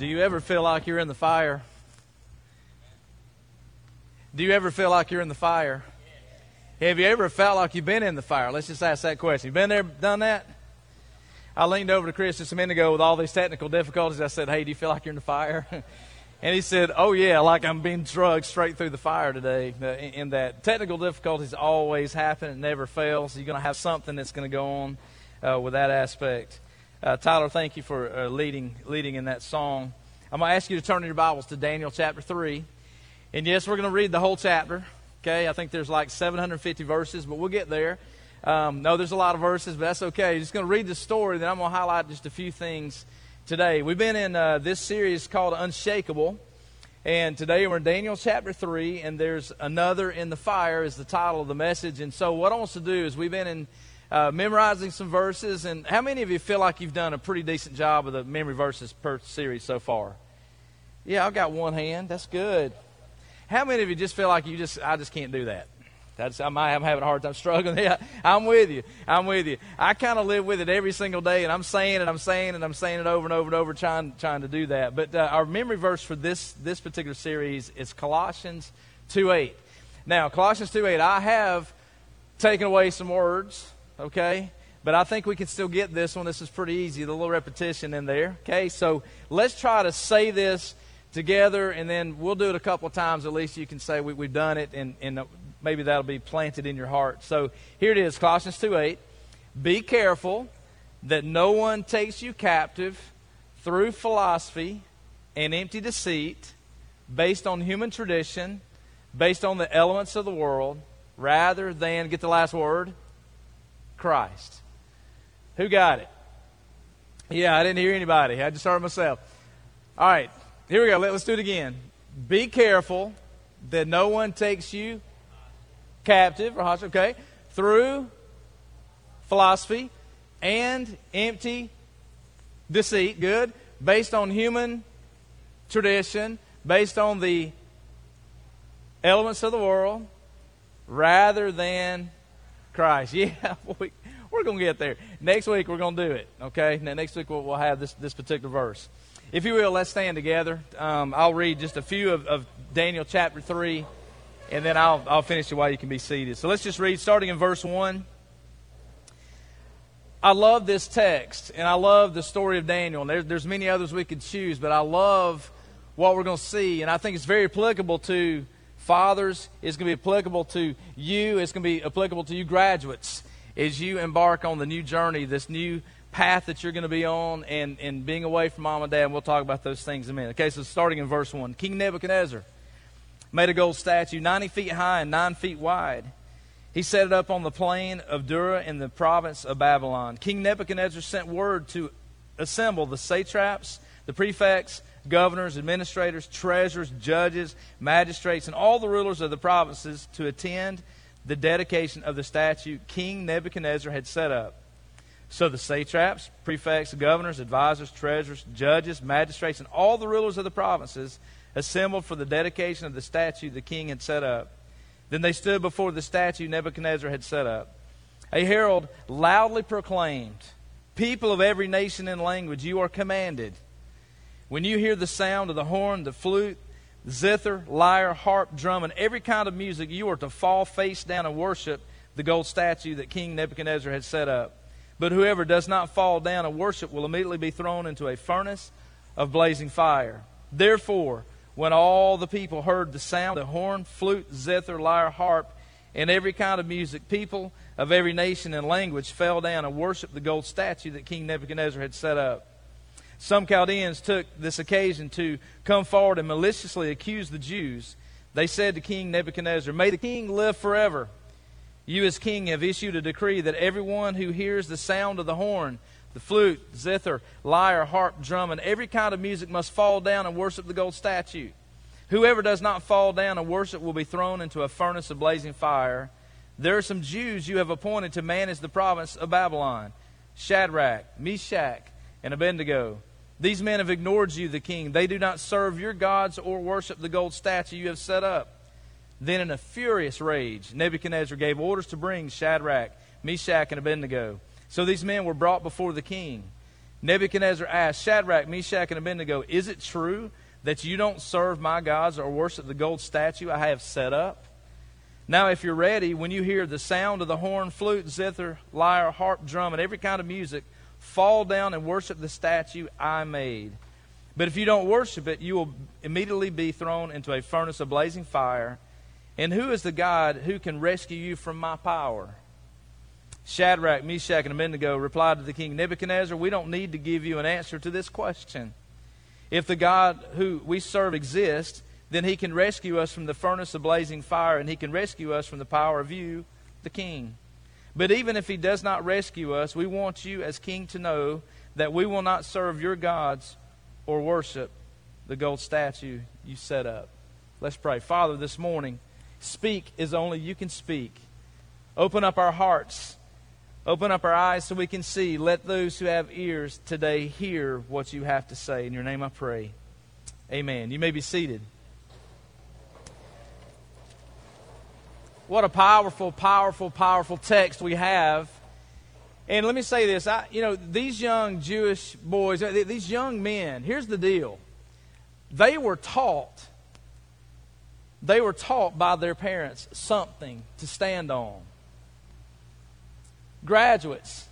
Do you ever feel like you're in the fire? Do you ever feel like you're in the fire? Have you ever felt like you've been in the fire? Let's just ask that question. You been there, done that? I leaned over to Chris just a minute ago with all these technical difficulties. I said, Hey, do you feel like you're in the fire? and he said, Oh, yeah, like I'm being drugged straight through the fire today. In that technical difficulties always happen, it never fails. You're going to have something that's going to go on uh, with that aspect. Uh, Tyler, thank you for uh, leading, leading in that song. I'm going to ask you to turn your Bibles to Daniel chapter 3. And yes, we're going to read the whole chapter. Okay, I think there's like 750 verses, but we'll get there. Um, no, there's a lot of verses, but that's okay. Just going to read the story, then I'm going to highlight just a few things today. We've been in uh, this series called Unshakable, and today we're in Daniel chapter 3, and there's another in the fire is the title of the message. And so, what I want to do is we've been in uh, memorizing some verses. And how many of you feel like you've done a pretty decent job of the memory verses per series so far? Yeah, I've got one hand. That's good. How many of you just feel like you just, I just can't do that? That's, I might, I'm having a hard time struggling. Yeah, I'm with you. I'm with you. I kind of live with it every single day, and I'm saying it, I'm saying it, I'm saying it over and over and over, trying, trying to do that. But uh, our memory verse for this, this particular series is Colossians 2.8. Now, Colossians 2.8, I have taken away some words okay? But I think we can still get this one. This is pretty easy, the little repetition in there, okay? So let's try to say this together, and then we'll do it a couple of times. At least you can say we, have done it, and, and uh, maybe that'll be planted in your heart. So here it is Colossians 2 8. Be careful that no one takes you captive through philosophy and empty deceit based on human tradition, based on the elements of the world, rather than, get the last word, Christ. Who got it? Yeah, I didn't hear anybody. I just heard myself. All right, here we go. Let, us do it again. Be careful that no one takes you captive or hostage, okay, through philosophy and empty deceit, good, based on human tradition, based on the elements of the world, rather than Christ. Yeah, we, we're going to get there. Next week, we're going to do it, okay? Now, next week, we'll, we'll have this, this particular verse. If you will, let's stand together. Um, I'll read just a few of, of Daniel chapter 3, and then I'll, I'll finish it while you can be seated. So let's just read, starting in verse 1. I love this text, and I love the story of Daniel. And there, there's many others we could choose, but I love what we're going to see, and I think it's very applicable to fathers. It's going to be applicable to you. It's going to be applicable to you graduates as you embark on the new journey, this new path that you're going to be on, and, and being away from mom and dad. And we'll talk about those things in a minute. Okay, so starting in verse 1 King Nebuchadnezzar made a gold statue 90 feet high and 9 feet wide. He set it up on the plain of Dura in the province of Babylon. King Nebuchadnezzar sent word to assemble the satraps, the prefects, governors, administrators, treasurers, judges, magistrates, and all the rulers of the provinces to attend the dedication of the statue King Nebuchadnezzar had set up. So the satraps, prefects, governors, advisors, treasurers, judges, magistrates, and all the rulers of the provinces assembled for the dedication of the statue the king had set up. Then they stood before the statue Nebuchadnezzar had set up. A herald loudly proclaimed, People of every nation and language, you are commanded when you hear the sound of the horn, the flute, zither, lyre, harp, drum, and every kind of music, you are to fall face down and worship the gold statue that King Nebuchadnezzar had set up. But whoever does not fall down and worship will immediately be thrown into a furnace of blazing fire. Therefore, when all the people heard the sound of the horn, flute, zither, lyre, harp, and every kind of music, people of every nation and language fell down and worshiped the gold statue that King Nebuchadnezzar had set up. Some Chaldeans took this occasion to come forward and maliciously accuse the Jews. They said to King Nebuchadnezzar, May the king live forever. You, as king, have issued a decree that everyone who hears the sound of the horn, the flute, zither, lyre, harp, drum, and every kind of music must fall down and worship the gold statue. Whoever does not fall down and worship will be thrown into a furnace of blazing fire. There are some Jews you have appointed to manage the province of Babylon Shadrach, Meshach, and Abednego. These men have ignored you, the king. They do not serve your gods or worship the gold statue you have set up. Then, in a furious rage, Nebuchadnezzar gave orders to bring Shadrach, Meshach, and Abednego. So these men were brought before the king. Nebuchadnezzar asked Shadrach, Meshach, and Abednego, Is it true that you don't serve my gods or worship the gold statue I have set up? Now, if you're ready, when you hear the sound of the horn, flute, zither, lyre, harp, drum, and every kind of music, fall down and worship the statue I made. But if you don't worship it, you will immediately be thrown into a furnace of blazing fire. And who is the God who can rescue you from my power? Shadrach, Meshach, and Abednego replied to the king Nebuchadnezzar, We don't need to give you an answer to this question. If the God who we serve exists, then he can rescue us from the furnace of blazing fire, and he can rescue us from the power of you, the king. But even if he does not rescue us, we want you as king to know that we will not serve your gods or worship the gold statue you set up. Let's pray. Father, this morning, speak as only you can speak. Open up our hearts Open up our eyes so we can see. Let those who have ears today hear what you have to say. In your name I pray. Amen. You may be seated. What a powerful, powerful, powerful text we have. And let me say this. I, you know, these young Jewish boys, uh, these young men, here's the deal. They were taught, they were taught by their parents something to stand on. Graduates,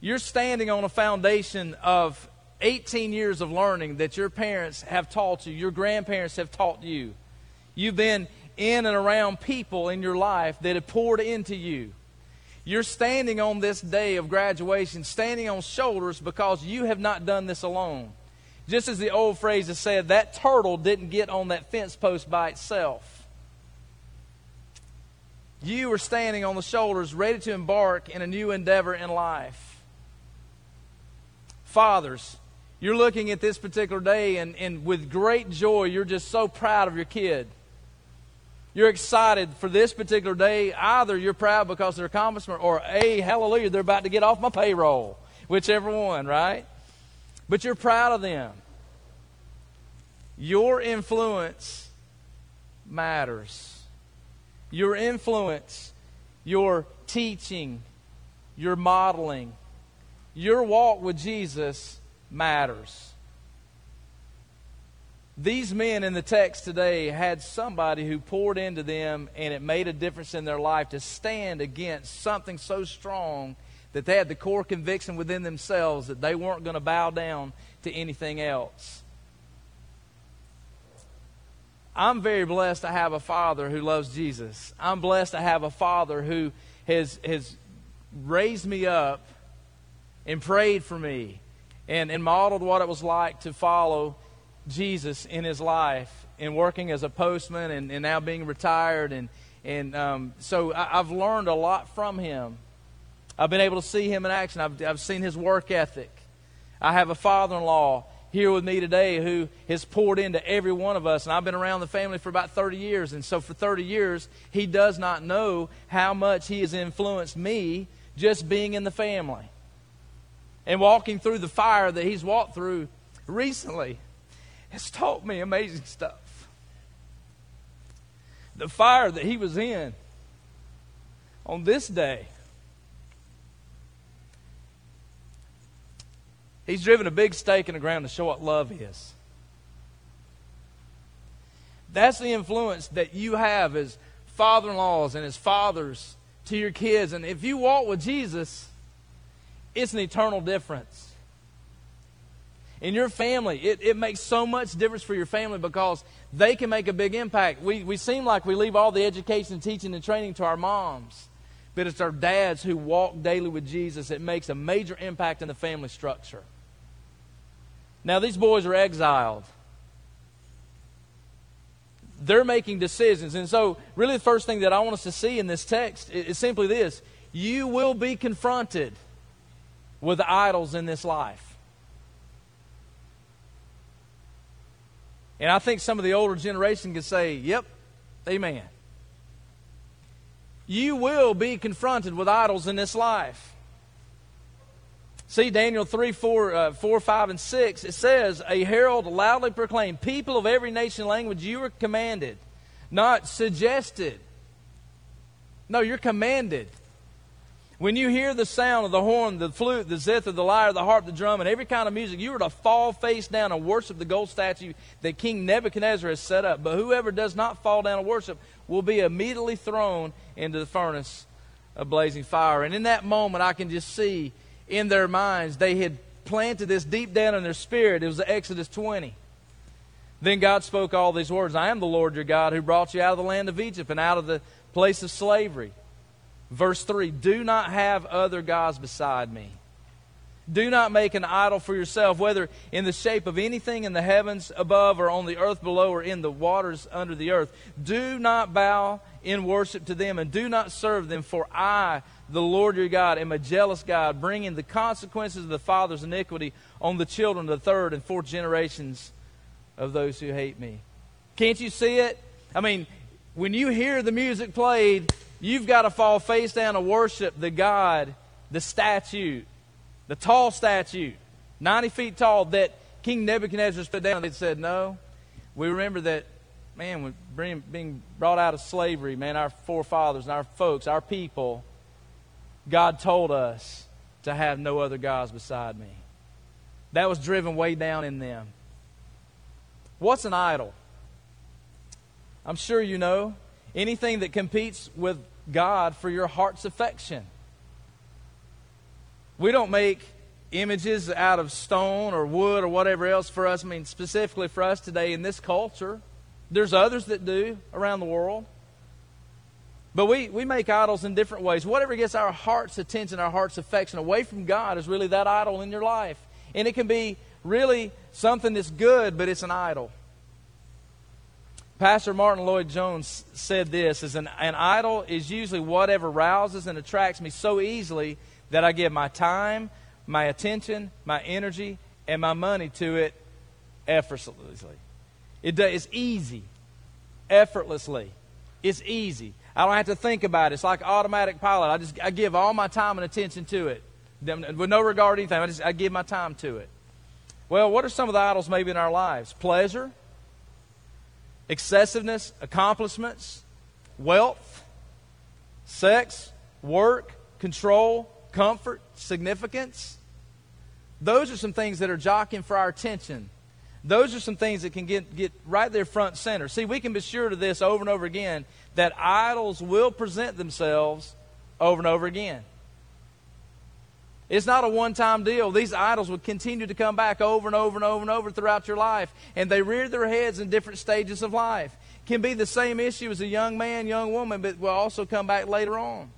you're standing on a foundation of 18 years of learning that your parents have taught you, your grandparents have taught you. You've been in and around people in your life that have poured into you. You're standing on this day of graduation, standing on shoulders because you have not done this alone. Just as the old phrase has said, that turtle didn't get on that fence post by itself. You are standing on the shoulders, ready to embark in a new endeavor in life. Fathers, you're looking at this particular day, and, and with great joy, you're just so proud of your kid. You're excited for this particular day. Either you're proud because their accomplishment, or a hallelujah, they're about to get off my payroll. Whichever one, right? But you're proud of them. Your influence matters your influence, your teaching, your modeling, your walk with Jesus matters. These men in the text today had somebody who poured into them and it made a difference in their life to stand against something so strong that they had the core conviction within themselves that they weren't going to bow down to anything else. I'm very blessed to have a father who loves Jesus. I'm blessed to have a father who has, has raised me up and prayed for me and, and modeled what it was like to follow Jesus in his life and working as a postman and, and now being retired. And, and um, so I, I've learned a lot from him. I've been able to see him in action, I've, I've seen his work ethic. I have a father in law here with me today who has poured into every one of us. And I've been around the family for about 30 years. And so for 30 years, he does not know how much he has influenced me just being in the family. And walking through the fire that he's walked through recently has taught me amazing stuff. The fire that he was in on this day He's driven a big stake in the ground to show what love is. That's the influence that you have as father in laws and as fathers to your kids. And if you walk with Jesus, it's an eternal difference. In your family, it, it makes so much difference for your family because they can make a big impact. We, we seem like we leave all the education, teaching, and training to our moms, but it's our dads who walk daily with Jesus that makes a major impact in the family structure. Now, these boys are exiled. They're making decisions. And so, really, the first thing that I want us to see in this text is simply this you will be confronted with idols in this life. And I think some of the older generation can say, Yep, amen. You will be confronted with idols in this life. See, Daniel 3, 4, uh, 4, 5, and 6, it says, A herald loudly proclaimed, People of every nation language, you are commanded, not suggested. No, you're commanded. When you hear the sound of the horn, the flute, the zither, the lyre, the harp, the drum, and every kind of music, you are to fall face down and worship the gold statue that King Nebuchadnezzar has set up. But whoever does not fall down and worship will be immediately thrown into the furnace of blazing fire. And in that moment, I can just see in their minds, they had planted this deep down in their spirit. It was Exodus 20. Then God spoke all these words I am the Lord your God who brought you out of the land of Egypt and out of the place of slavery. Verse 3 Do not have other gods beside me. Do not make an idol for yourself, whether in the shape of anything in the heavens above, or on the earth below, or in the waters under the earth. Do not bow in worship to them, and do not serve them, for I, the Lord your God, am a jealous God, bringing the consequences of the father's iniquity on the children of the third and fourth generations of those who hate me. Can't you see it? I mean, when you hear the music played, You've got to fall face down and worship the God, the statue, the tall statue, 90 feet tall, that King Nebuchadnezzar stood down and said, No. We remember that, man, being brought out of slavery, man, our forefathers and our folks, our people, God told us to have no other gods beside me. That was driven way down in them. What's an idol? I'm sure you know. Anything that competes with God for your heart's affection. We don't make images out of stone or wood or whatever else for us. I mean, specifically for us today in this culture. There's others that do around the world. But we, we make idols in different ways. Whatever gets our heart's attention, our heart's affection away from God is really that idol in your life. And it can be really something that's good, but it's an idol. Pastor Martyn Lloyd-Jones said this as an, an idol is usually whatever rouses and attracts me so easily that I give my time, my attention, my energy, and my money to it effortlessly. It it's easy, effortlessly. It's easy. I don't have to think about it. It's like automatic pilot. I just I give all my time and attention to it, with no regard to anything. I just I give my time to it. Well, what are some of the idols maybe in our lives? Pleasure, excessiveness, accomplishments, wealth, sex, work, control, comfort, significance. Those are some things that are jockeying for our attention. Those are some things that can get, get right there front center. See, we can be sure to this over and over again that idols will present themselves over and over again. It's not a one time deal. These idols would continue to come back over and over and over and over throughout your life. And they rear their heads in different stages of life. Can be the same issue as a young man, young woman, but will also come back later on.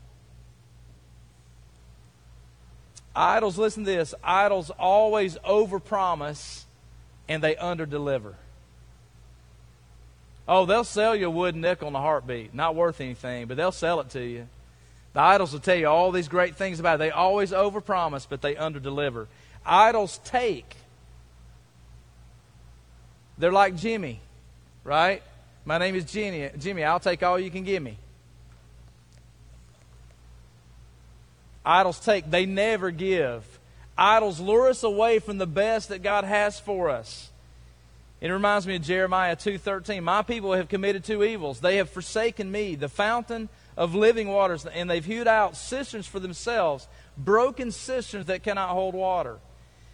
Idols, listen to this idols always overpromise and they underdeliver. Oh, they'll sell you a wooden nickel in a heartbeat. Not worth anything, but they'll sell it to you. The idols will tell you all these great things about it. They always overpromise, but they underdeliver. Idols take. They're like Jimmy, right? My name is Jimmy. Jimmy, I'll take all you can give me. Idols take. They never give. Idols lure us away from the best that God has for us. It reminds me of Jeremiah 2:13. My people have committed two evils. They have forsaken me, the fountain of living waters, and they've hewed out cisterns for themselves, broken cisterns that cannot hold water.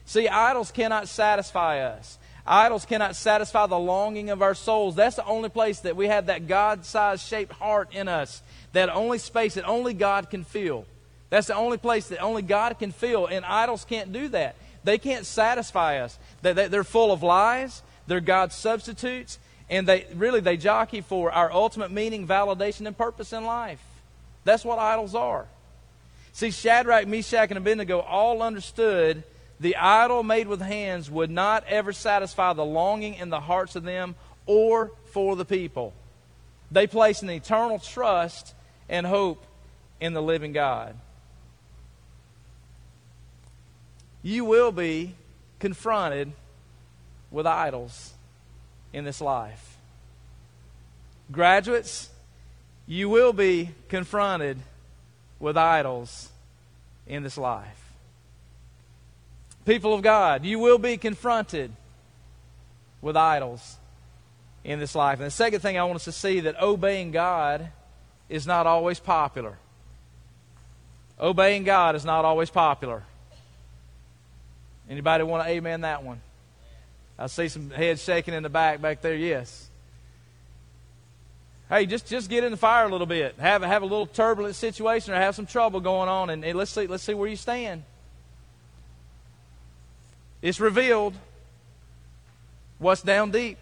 See, idols cannot satisfy us. Idols cannot satisfy the longing of our souls. That's the only place that we have that God sized shaped heart in us, that only space that only God can fill. That's the only place that only God can fill, and idols can't do that. They can't satisfy us. They're full of lies, they're God's substitutes, and they really they jockey for our ultimate meaning, validation, and purpose in life. That's what idols are. See, Shadrach, Meshach, and Abednego all understood the idol made with hands would not ever satisfy the longing in the hearts of them or for the people. They placed an eternal trust and hope in the living God. You will be confronted with idols in this life. Graduates, you will be confronted with idols in this life. People of God, you will be confronted with idols in this life. And the second thing I want us to see that obeying God is not always popular. Obeying God is not always popular. Anybody want to amen that one? I see some heads shaking in the back back there. Yes. Hey, just just get in the fire a little bit. Have have a little turbulent situation or have some trouble going on, and, and let's see let's see where you stand. It's revealed what's down deep.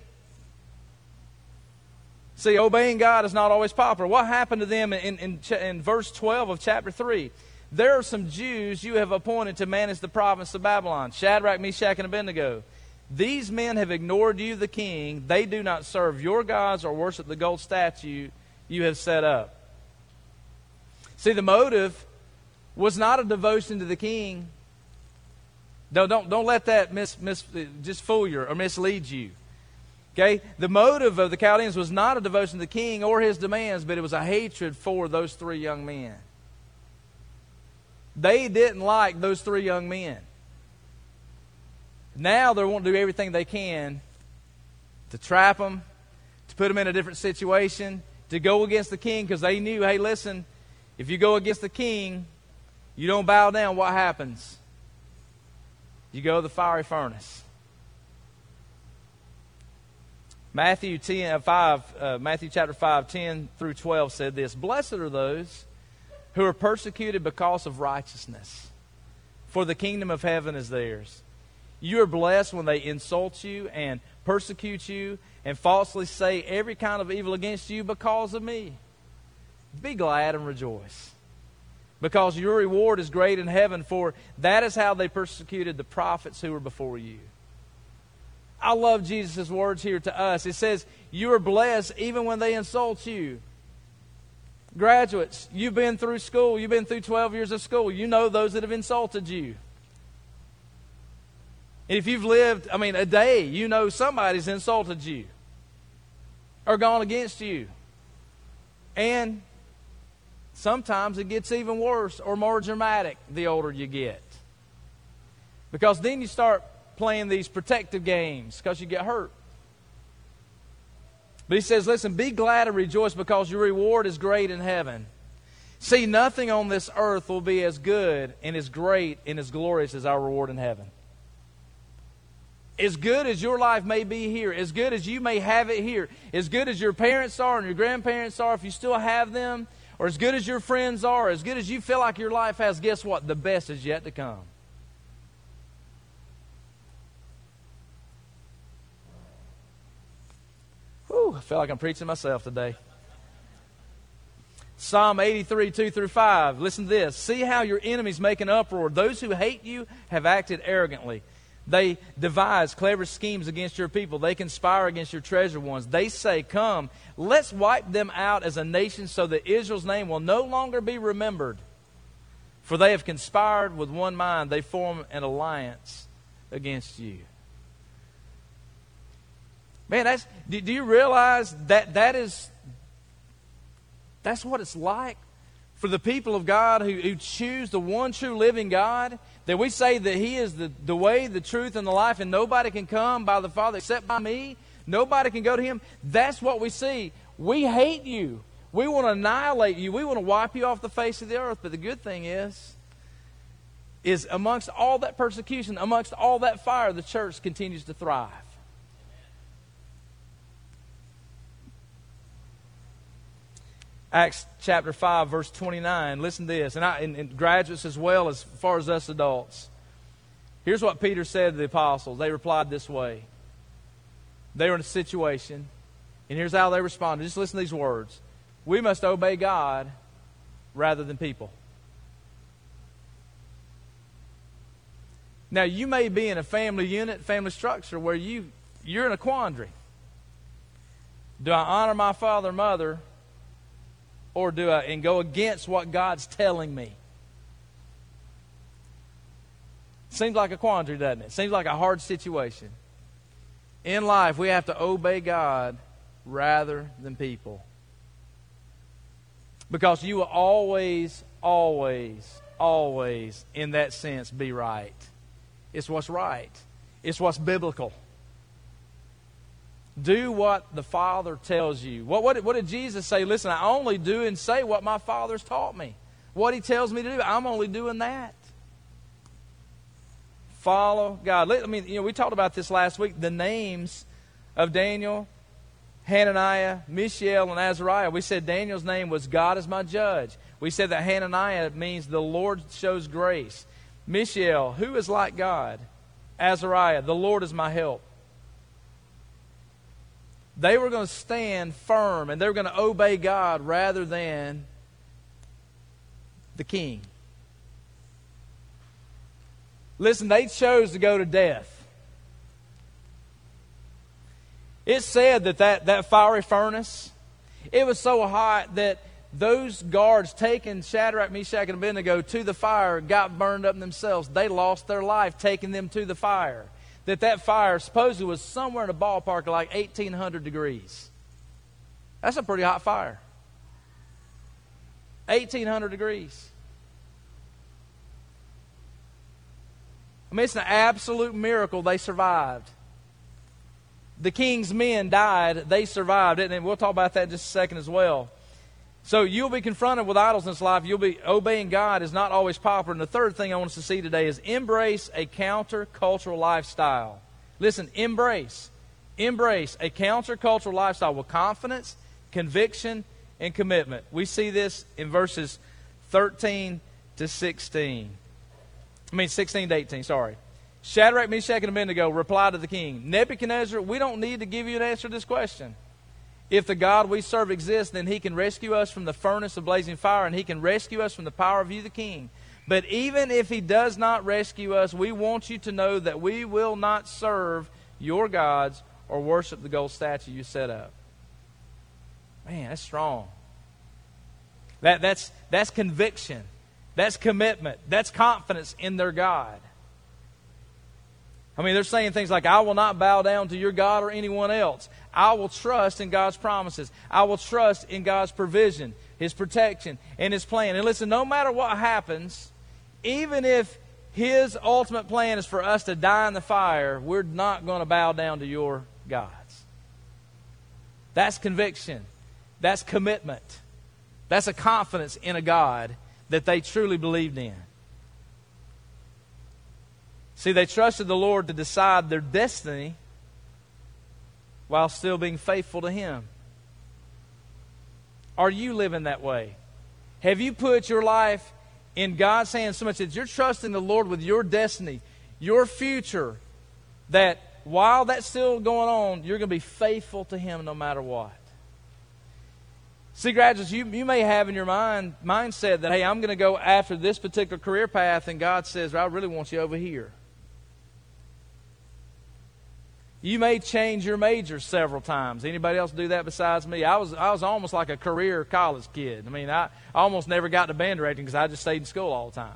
See, obeying God is not always popular. What happened to them in, in, in, verse 12 of chapter 3? There are some Jews you have appointed to manage the province of Babylon Shadrach, Meshach, and Abednego. These men have ignored you, the king. They do not serve your gods or worship the gold statue you have set up. See, the motive was not a devotion to the king. No, don't, don't let that mis, mis, just fool you or mislead you. Okay? The motive of the Chaldeans was not a devotion to the king or his demands, but it was a hatred for those three young men. They didn't like those three young men. Now they're want to do everything they can to trap them, to put them in a different situation, to go against the king because they knew, hey, listen, if you go against the king, you don't bow down, what happens? You go to the fiery furnace. Matthew 10, uh, 5, uh, Matthew chapter 5, 10 through 12 said this Blessed are those who are persecuted because of righteousness, for the kingdom of heaven is theirs. You are blessed when they insult you and persecute you and falsely say every kind of evil against you because of me. Be glad and rejoice, because your reward is great in heaven, for that is how they persecuted the prophets who were before you. I love Jesus' words here to us. It says, You are blessed even when they insult you. Graduates, you've been through school, you've been through 12 years of school. You know those that have insulted you. If you've lived, I mean, a day, you know somebody's insulted you or gone against you. And sometimes it gets even worse or more dramatic the older you get. Because then you start playing these protective games because you get hurt. But he says, listen, be glad and rejoice because your reward is great in heaven. See, nothing on this earth will be as good and as great and as glorious as our reward in heaven. As good as your life may be here, as good as you may have it here, as good as your parents are and your grandparents are, if you still have them, or as good as your friends are, as good as you feel like your life has, guess what? The best is yet to come. Whew, I feel like I'm preaching myself today. Psalm 83, 2 through 5. Listen to this. See how your enemies make an uproar. Those who hate you have acted arrogantly. They devise clever schemes against your people. They conspire against your treasured ones. They say, Come, let's wipe them out as a nation so that Israel's name will no longer be remembered. For they have conspired with one mind. They form an alliance against you. Man, that's, do, do you realize that that is, that's what it's like for the people of God who, who choose the one true living God? That we say that He is the, the way, the truth, and the life, and nobody can come by the Father except by me. Nobody can go to Him. That's what we see. We hate you. We want to annihilate you. We want to wipe you off the face of the earth. But the good thing is, is amongst all that persecution, amongst all that fire, the church continues to thrive. Acts chapter 5, verse 29. Listen to this, and, I, and, and graduates as well as far as us adults. Here's what Peter said to the apostles. They replied this way. They were in a situation, and here's how they responded. Just listen to these words We must obey God rather than people. Now, you may be in a family unit, family structure, where you, you're in a quandary. Do I honor my father mother or do I and go against what God's telling me? Seems like a quandary, doesn't it? Seems like a hard situation. In life, we have to obey God rather than people. Because you will always, always, always, in that sense, be right. It's what's right, it's what's biblical. Do what the Father tells you. What, what, what did Jesus say? Listen, I only do and say what my Father's taught me. what He tells me to do. I'm only doing that. Follow God. I mean, you know, we talked about this last week. The names of Daniel, Hananiah, Mishael, and Azariah. We said Daniel's name was God is my judge. We said that Hananiah means the Lord shows grace. Mishael, who is like God? Azariah, the Lord is my help. They were going to stand firm and they were going to obey God rather than the king. Listen, they chose to go to death. It said that that, that fiery furnace, it was so hot that those guards taking Shadrach, Meshach, and Abednego to the fire got burned up themselves. They lost their life taking them to the fire. That that fire supposedly was somewhere in a ballpark of like 1,800 degrees. That's a pretty hot fire. 1,800 degrees. I mean, it's an absolute miracle they survived. The king's men died, they survived it, and we'll talk about that in just a second as well. So you'll be confronted with idols in this life. You'll be obeying God is not always popular. And the third thing I want us to see today is embrace a countercultural lifestyle. Listen, embrace, embrace a countercultural lifestyle with confidence, conviction, and commitment. We see this in verses 13 to 16. I mean, 16 to 18, sorry. Shadrach, Meshach, and Abednego reply to the king Nebuchadnezzar, we don't need to give you an answer to this question. If the God we serve exists, then he can rescue us from the furnace of blazing fire, and he can rescue us from the power of you, the king. But even if he does not rescue us, we want you to know that we will not serve your gods or worship the gold statue you set up. Man, that's strong. That, that's, that's conviction. That's commitment. That's confidence in their God. I mean, they're saying things like, I will not bow down to your God or anyone else. I will trust in God's promises. I will trust in God's provision, His protection, and His plan. And listen, no matter what happens, even if His ultimate plan is for us to die in the fire, we're not going to bow down to your gods. That's conviction. That's commitment. That's a confidence in a God that they truly believed in. See, they trusted the Lord to decide their destiny while still being faithful to Him. Are you living that way? Have you put your life in God's hands so much that you're trusting the Lord with your destiny, your future, that while that's still going on, you're going to be faithful to Him no matter what? See, graduates, you, you may have in your mind mindset that, hey, I'm going to go after this particular career path, and God says, well, I really want you over here. You may change your major several times. Anybody else do that besides me? I was I was almost like a career college kid. I mean, I, I almost never got to band directing because I just stayed in school all the time.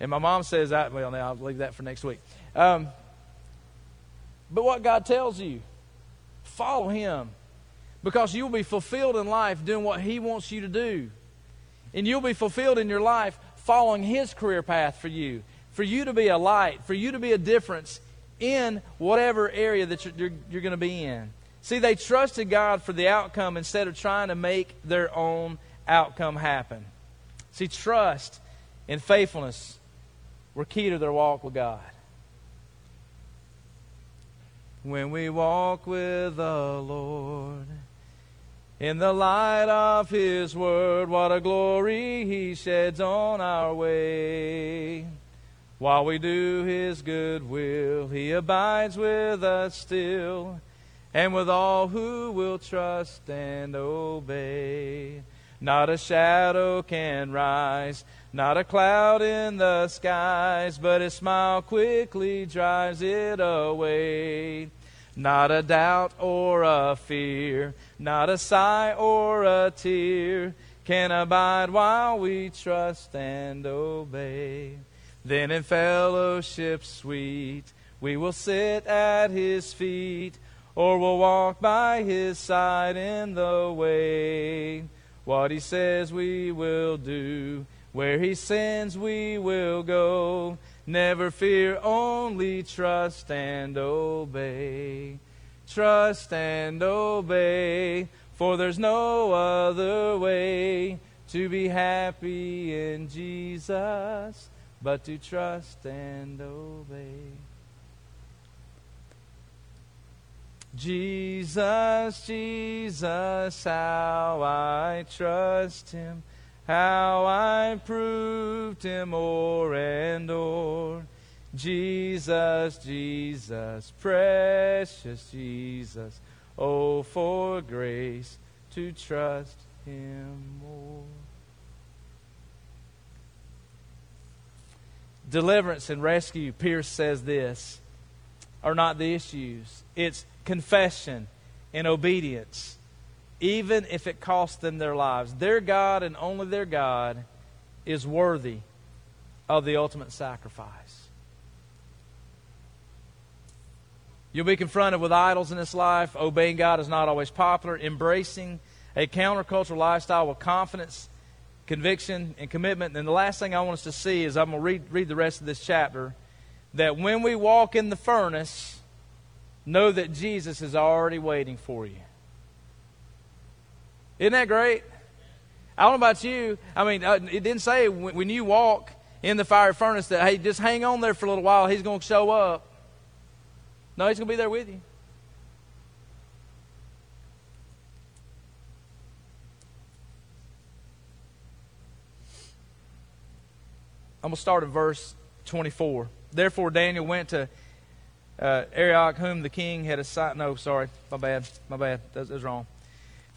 And my mom says that. Well, now I'll leave that for next week. Um, but what God tells you, follow Him, because you'll be fulfilled in life doing what He wants you to do, and you'll be fulfilled in your life following His career path for you, for you to be a light, for you to be a difference in whatever area that you're, you're, you're going to be in. See, they trusted God for the outcome instead of trying to make their own outcome happen. See, trust and faithfulness were key to their walk with God. When we walk with the Lord in the light of His Word, what a glory He sheds on our way. While we do His good will, He abides with us still, and with all who will trust and obey. Not a shadow can rise, not a cloud in the skies, but His smile quickly drives it away. Not a doubt or a fear, not a sigh or a tear can abide while we trust and obey. Then in fellowship sweet, we will sit at his feet, or we'll walk by his side in the way. What he says we will do, where he sends we will go. Never fear, only trust and obey. Trust and obey, for there's no other way to be happy in Jesus, but to trust and obey. Jesus, Jesus, how I trust him, how I proved him o'er and o'er. Jesus, Jesus, precious Jesus, oh, for grace to trust him more. Deliverance and rescue, Pierce says this, are not the issues. It's confession and obedience, even if it costs them their lives. Their God and only their God is worthy of the ultimate sacrifice. You'll be confronted with idols in this life. Obeying God is not always popular. Embracing a countercultural lifestyle with confidence, conviction, and commitment. And the last thing I want us to see is I'm going to read, read the rest of this chapter that when we walk in the furnace, know that Jesus is already waiting for you. Isn't that great? I don't know about you. I mean, uh, it didn't say when you walk in the fire furnace that, hey, just hang on there for a little while. He's going to show up. No, he's going to be there with you. I'm going to start at verse 24. Therefore, Daniel went to uh, Arioch, whom the king had assigned. No, sorry, my bad, my bad. That was wrong.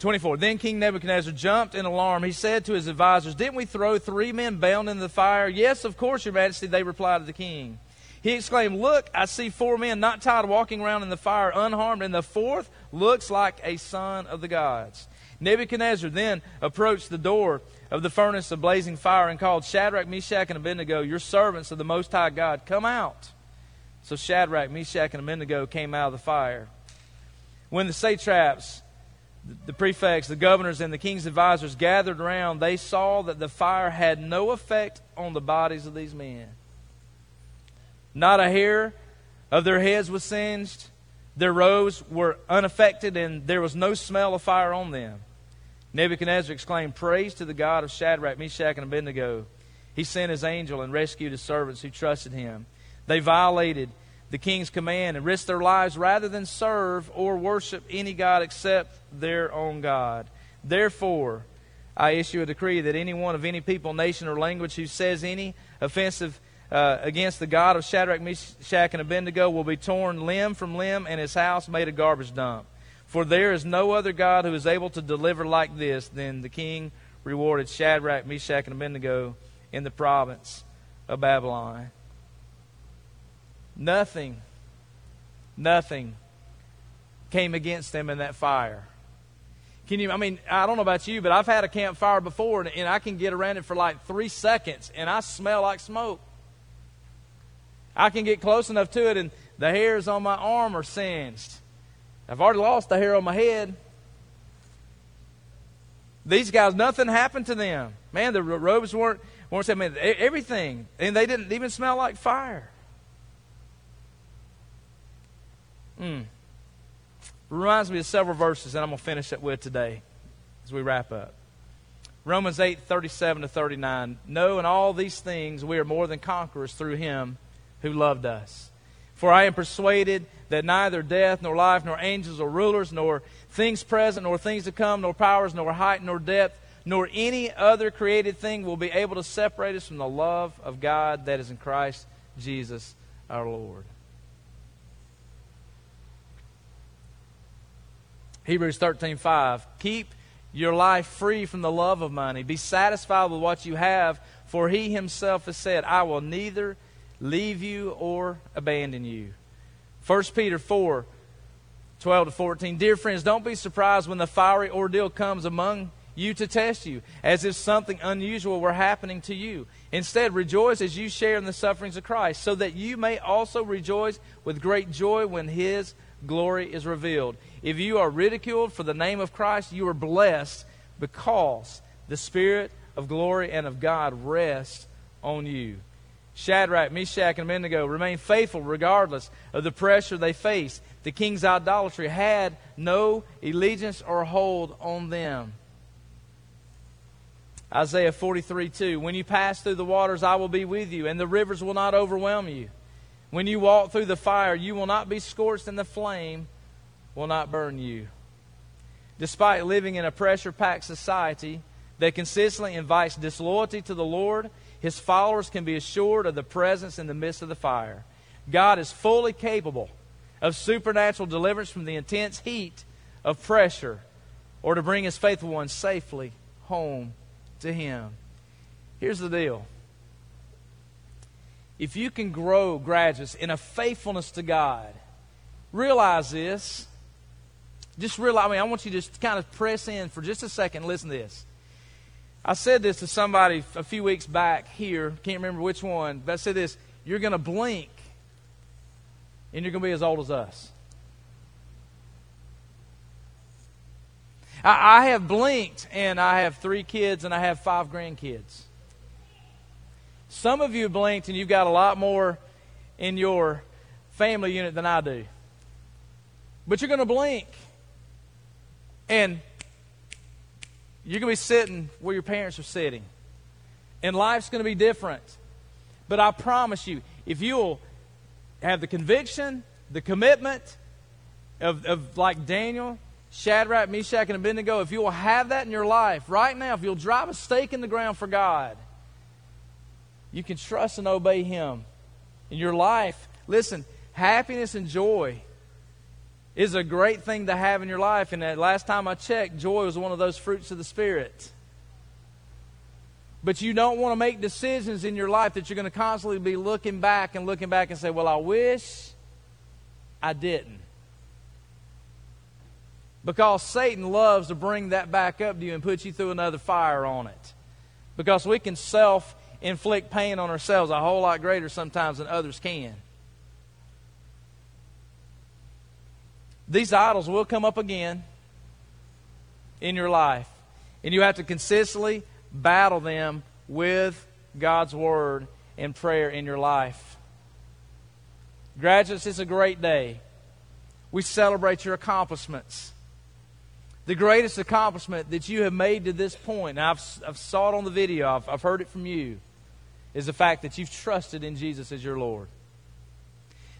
24. Then King Nebuchadnezzar jumped in alarm. He said to his advisors, Didn't we throw three men bound into the fire? Yes, of course, your majesty, they replied to the king. He exclaimed, Look, I see four men not tied walking around in the fire unharmed, and the fourth looks like a son of the gods. Nebuchadnezzar then approached the door of the furnace of blazing fire and called Shadrach, Meshach, and Abednego, Your servants of the Most High God, come out. So Shadrach, Meshach, and Abednego came out of the fire. When the satraps, the prefects, the governors, and the king's advisors gathered around, they saw that the fire had no effect on the bodies of these men. Not a hair of their heads was singed, their robes were unaffected, and there was no smell of fire on them. Nebuchadnezzar exclaimed, Praise to the God of Shadrach, Meshach, and Abednego. He sent his angel and rescued his servants who trusted him. They violated the king's command and risked their lives rather than serve or worship any God except their own God. Therefore, I issue a decree that anyone of any people, nation, or language who says any offensive uh, against the God of Shadrach, Meshach, and Abednego will be torn limb from limb and his house made a garbage dump. For there is no other God who is able to deliver like this. Then the king rewarded Shadrach, Meshach, and Abednego in the province of Babylon. Nothing, nothing came against them in that fire. Can you, I mean, I don't know about you, but I've had a campfire before and, and I can get around it for like three seconds and I smell like smoke. I can get close enough to it and the hairs on my arm are singed. I've already lost the hair on my head. These guys, nothing happened to them. Man, the robes weren't, weren't I mean, everything. And they didn't even smell like fire. Mm. Reminds me of several verses, and I'm going to finish it with today as we wrap up. Romans 8, 37 to 39. No, all these things we are more than conquerors through him who loved us. For I am persuaded that neither death, nor life, nor angels, or rulers, nor things present, nor things to come, nor powers, nor height, nor depth, nor any other created thing will be able to separate us from the love of God that is in Christ Jesus our Lord. Hebrews 13:5 Keep your life free from the love of money. Be satisfied with what you have, for he himself has said, I will neither leave you or abandon you. 1 Peter 4 12 to 14. Dear friends, don't be surprised when the fiery ordeal comes among you to test you, as if something unusual were happening to you. Instead, rejoice as you share in the sufferings of Christ, so that you may also rejoice with great joy when his glory is revealed. If you are ridiculed for the name of Christ, you are blessed because the Spirit of glory and of God rests on you. Shadrach, Meshach, and Abednego remained faithful regardless of the pressure they faced. The king's idolatry had no allegiance or hold on them. Isaiah 43 2. When you pass through the waters, I will be with you, and the rivers will not overwhelm you. When you walk through the fire, you will not be scorched, and the flame will not burn you. Despite living in a pressure packed society that consistently invites disloyalty to the Lord, his followers can be assured of the presence in the midst of the fire. God is fully capable of supernatural deliverance from the intense heat of pressure or to bring his faithful ones safely home to him. Here's the deal if you can grow, graduates, in a faithfulness to God, realize this. Just realize, I mean, I want you to just kind of press in for just a second. Listen to this. I said this to somebody a few weeks back here, can't remember which one, but I said this you're going to blink and you're going to be as old as us. I, I have blinked and I have three kids and I have five grandkids. Some of you blinked and you've got a lot more in your family unit than I do. But you're going to blink. And you're going to be sitting where your parents are sitting. And life's going to be different. But I promise you, if you'll have the conviction, the commitment of, of like Daniel, Shadrach, Meshach, and Abednego, if you will have that in your life right now, if you'll drive a stake in the ground for God, you can trust and obey Him. In your life, listen, happiness and joy is a great thing to have in your life. And last time I checked, joy was one of those fruits of the Spirit. But you don't want to make decisions in your life that you're going to constantly be looking back and looking back and say, Well, I wish I didn't. Because Satan loves to bring that back up to you and put you through another fire on it. Because we can self inflict pain on ourselves a whole lot greater sometimes than others can. These idols will come up again in your life. And you have to consistently battle them with God's Word and prayer in your life. Graduates, it's a great day. We celebrate your accomplishments. The greatest accomplishment that you have made to this point, and I've, I've saw it on the video, I've, I've heard it from you, is the fact that you've trusted in Jesus as your Lord.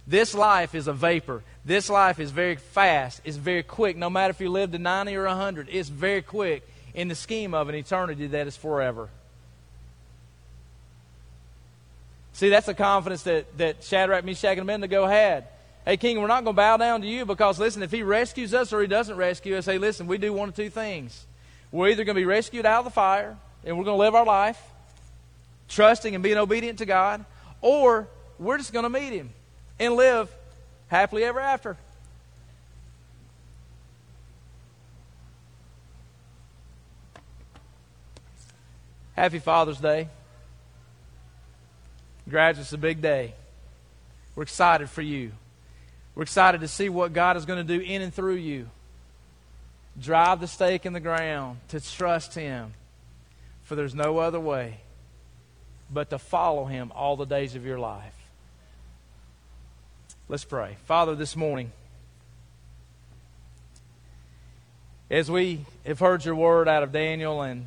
This life is a vapor. This life is very fast. It's very quick. No matter if you live to 90 or 100, it's very quick in the scheme of an eternity that is forever. See, that's the confidence that, that Shadrach, Meshach, and Abednego had. Hey, King, we're not going to bow down to you because, listen, if he rescues us or he doesn't rescue us, hey, listen, we do one of two things. We're either going to be rescued out of the fire and we're going to live our life trusting and being obedient to God, or we're just going to meet him and live happily ever after. Happy Father's Day. Graduates, a big day. We're excited for you. We're excited to see what God is going to do in and through you. Drive the stake in the ground to trust Him, for there's no other way but to follow Him all the days of your life. Let's pray. Father, this morning, as we have heard your word out of Daniel, and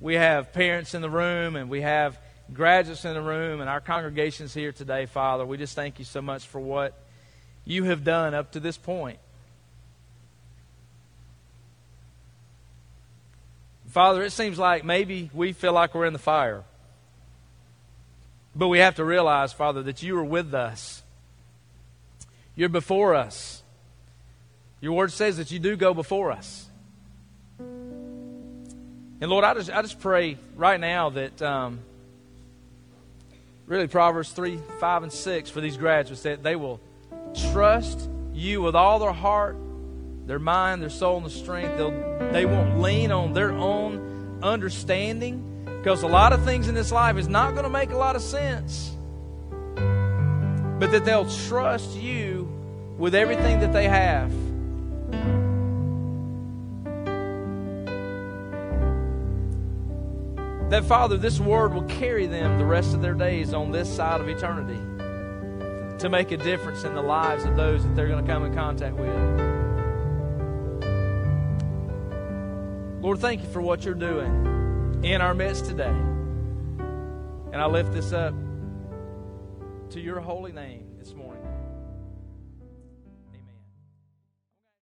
we have parents in the room, and we have graduates in the room, and our congregations here today, Father, we just thank you so much for what you have done up to this point. Father, it seems like maybe we feel like we're in the fire. But we have to realize, Father, that you are with us. You're before us. Your word says that you do go before us. And Lord, I just, I just pray right now that um, really Proverbs 3, 5, and 6 for these graduates that they will trust you with all their heart, their mind, their soul, and their strength. They'll, they won't lean on their own understanding because a lot of things in this life is not going to make a lot of sense. But that they'll trust you with everything that they have. That, Father, this word will carry them the rest of their days on this side of eternity to make a difference in the lives of those that they're going to come in contact with. Lord, thank you for what you're doing in our midst today. And I lift this up to your holy name this morning.